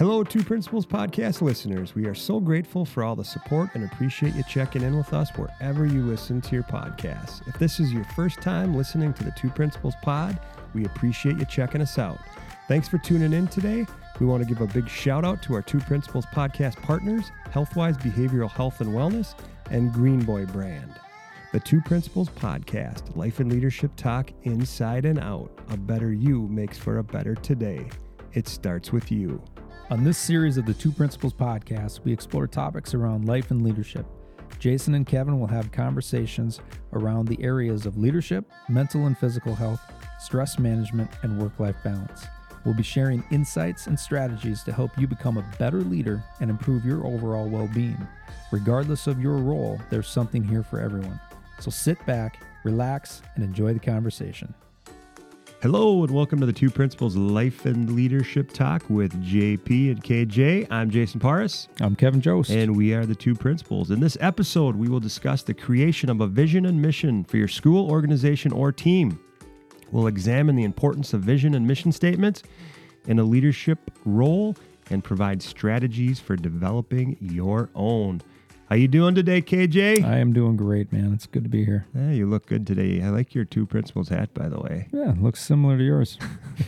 Hello, Two Principals Podcast listeners. We are so grateful for all the support and appreciate you checking in with us wherever you listen to your podcasts. If this is your first time listening to the Two Principals Pod, we appreciate you checking us out. Thanks for tuning in today. We want to give a big shout out to our Two Principals Podcast partners, Healthwise Behavioral Health and Wellness and Green Boy Brand. The Two Principals Podcast, life and leadership talk inside and out. A better you makes for a better today. It starts with you. On this series of the Two Principals podcast, we explore topics around life and leadership. Jason and Kevin will have conversations around the areas of leadership, mental and physical health, stress management, and work life balance. We'll be sharing insights and strategies to help you become a better leader and improve your overall well being. Regardless of your role, there's something here for everyone. So sit back, relax, and enjoy the conversation. Hello, and welcome to the Two Principals Life and Leadership Talk with JP and KJ. I'm Jason Paris. I'm Kevin Jost. And we are the Two Principals. In this episode, we will discuss the creation of a vision and mission for your school, organization, or team. We'll examine the importance of vision and mission statements in a leadership role and provide strategies for developing your own. How you doing today, KJ? I am doing great, man. It's good to be here. Yeah, you look good today. I like your two principals hat, by the way. Yeah, looks similar to yours.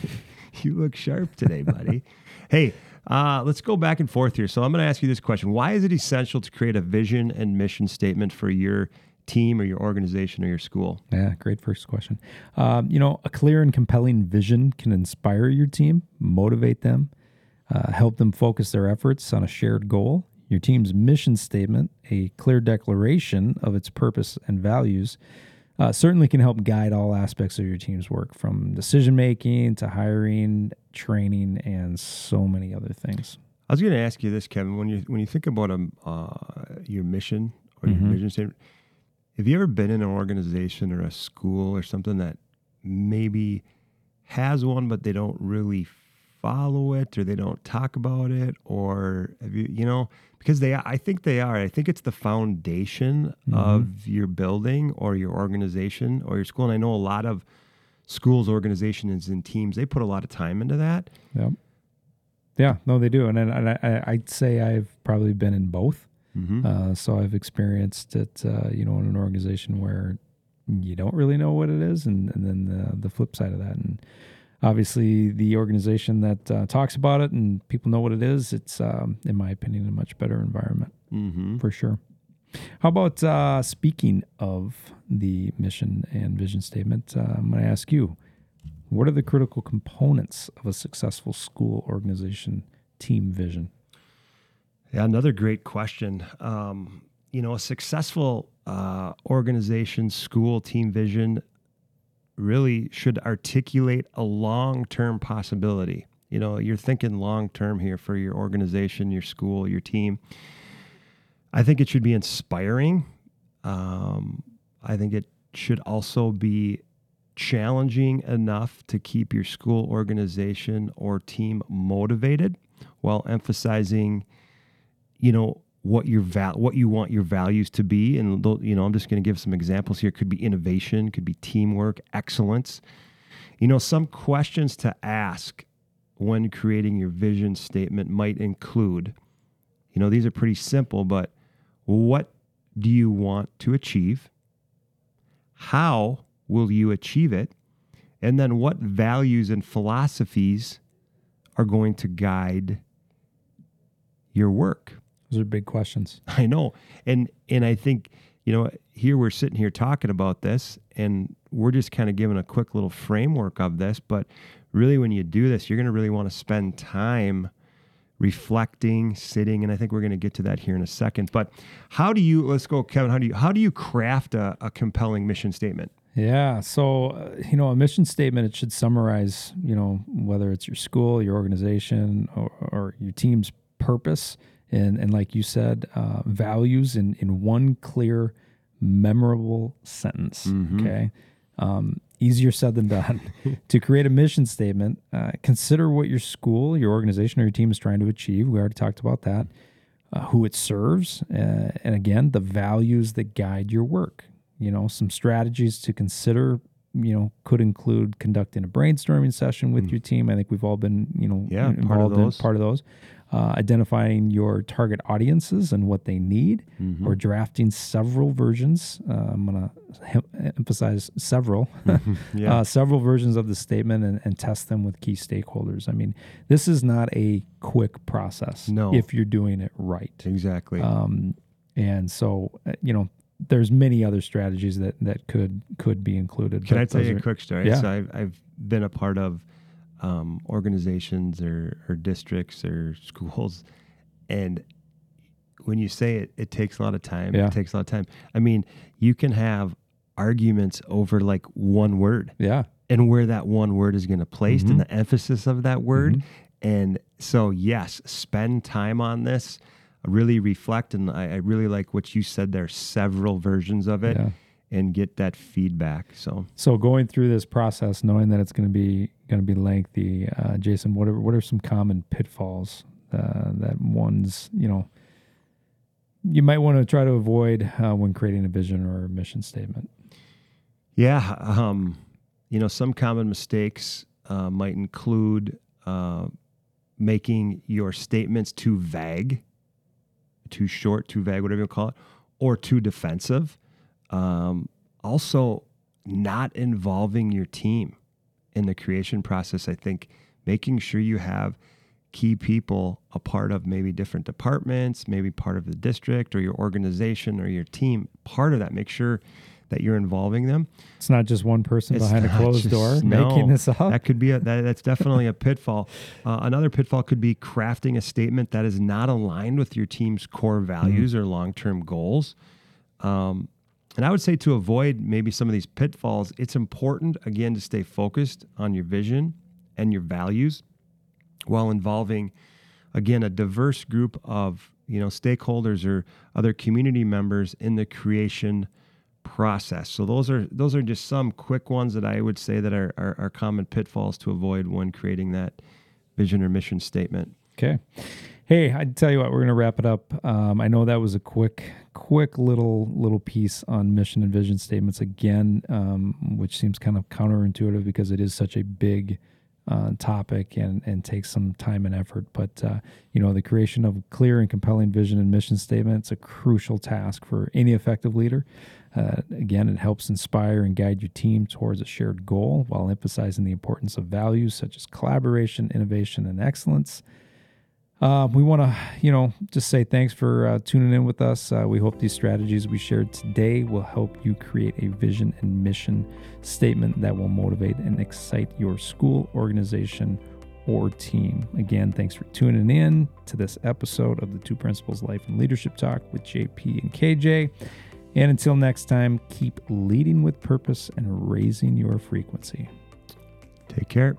you look sharp today, buddy. hey, uh, let's go back and forth here. So I'm going to ask you this question: Why is it essential to create a vision and mission statement for your team or your organization or your school? Yeah, great first question. Um, you know, a clear and compelling vision can inspire your team, motivate them, uh, help them focus their efforts on a shared goal, your team's mission statement, a clear declaration of its purpose and values, uh, certainly can help guide all aspects of your team's work from decision making to hiring, training, and so many other things. I was going to ask you this, Kevin. When you when you think about a, uh, your mission or your mm-hmm. vision statement, have you ever been in an organization or a school or something that maybe has one, but they don't really follow it or they don't talk about it or have you you know because they I think they are. I think it's the foundation mm-hmm. of your building or your organization or your school. And I know a lot of schools organizations and teams they put a lot of time into that. Yep. Yeah no they do. And, and I, I'd say I've probably been in both. Mm-hmm. uh, so I've experienced it uh, you know in an organization where you don't really know what it is and, and then the, the flip side of that. And obviously the organization that uh, talks about it and people know what it is, it's, um, in my opinion, a much better environment mm-hmm. for sure. How about uh, speaking of the mission and vision statement? Uh, I'm going to ask you what are the critical components of a successful school organization team vision? Yeah, another great question. Um, you know, a successful uh, organization, school, team vision really should articulate a long term possibility. You know, you're thinking long term here for your organization, your school, your team. I think it should be inspiring. Um, I think it should also be challenging enough to keep your school organization or team motivated while emphasizing, you know, what your val- what you want your values to be. And you know i'm just going to give some examples here. Could be innovation could be teamwork excellence. You know some questions to ask when creating your vision statement might include you know these are pretty simple but what do you want to achieve? How will you achieve it? And then what values and philosophies are going to guide your work those are big questions. I know. And and I think, you know, here we're sitting here talking about this and we're just kind of giving a quick little framework of this, but really when you do this, you're going to really want to spend time reflecting, sitting, and I think we're going to get to that here in a second. But how do you let's go Kevin, how do you how do you craft a, a compelling mission statement? Yeah. So, uh, you know, a mission statement, it should summarize, you know, whether it's your school, your organization, or, or your team's purpose and and like you said, uh, values in in one clear, memorable sentence. Mm-hmm. Okay. Um, easier said than done. to create a mission statement, uh, consider what your school, your organization, or your team is trying to achieve. We already talked about that. Uh, who it serves, uh, and again, the values that guide your work. You know, some strategies to consider you know could include conducting a brainstorming session with Mm. your team. I think we've all been you know Yeah, part of those. in part of those. Uh, identifying your target audiences and what they need, Mhm. or drafting several versions. Uh, I'm going to emphasize several, yeah. uh, several versions of the statement and, and test them with key stakeholders. I mean, this is not a quick process No. if you're doing it right. exactly. Um, and so, uh, you know, there's many other strategies that that could could be included. Can I tell you a quick story? Yeah. So I've, I've been a part of um, organizations or, or districts or schools, and when you say it, it takes a lot of time. Yeah. It takes a lot of time. I mean, you can have arguments over like one word Yeah, and where that one word is going to place Mhm. and the emphasis of that word. Mhm. And so, yes, spend time on this. Really reflect, and I, I really like what you said. There, several versions of it, yeah. And get that feedback. So, So going through this process, knowing that it's going to be going to be lengthy, uh, Jason, what are what are some common pitfalls uh, that ones you know you might want to try to avoid uh, when creating a vision or a mission statement? Yeah, um, you know, some common mistakes uh, might include uh, making your statements too vague, too short, too vague, whatever you call it, or too defensive. Um, also, not involving your team in the creation process. I think making sure you have key people a part of maybe different departments, maybe part of the district or your organization or your team, part of that. Make sure that you're involving them. It's not just one person It's behind a closed just- door no, making this up. That could be a, that, that's definitely a pitfall. Uh, another pitfall could be crafting a statement that is not aligned with your team's core values or long-term goals. Um, and I would say to avoid maybe some of these pitfalls, it's important again to stay focused on your vision and your values while involving again a diverse group of you know stakeholders or other community members in the creation process. So those are those are just some quick ones that I would say that are, are, are common pitfalls to avoid when creating that vision or mission statement. Okay. Hey, I tell you what, we're gonna wrap it up. Um, I know that was a quick, quick little little piece on mission and vision statements again, um, which seems kind of counterintuitive because it is such a big uh, topic and and takes some time and effort. But uh, you know, the creation of a clear and compelling vision and mission statement is a crucial task for any effective leader. Uh, again, it helps inspire and guide your team towards a shared goal while emphasizing the importance of values such as collaboration, innovation, and excellence. Uh, we want to, you know, just say thanks for uh, tuning in with us. Uh, we hope these strategies we shared today will help you create a vision and mission statement that will motivate and excite your school, organization, or team. Again, thanks for tuning in to this episode of the Two Principals Life and Leadership Talk with JP and KJ. And until next time, keep leading with purpose and raising your frequency. Take care.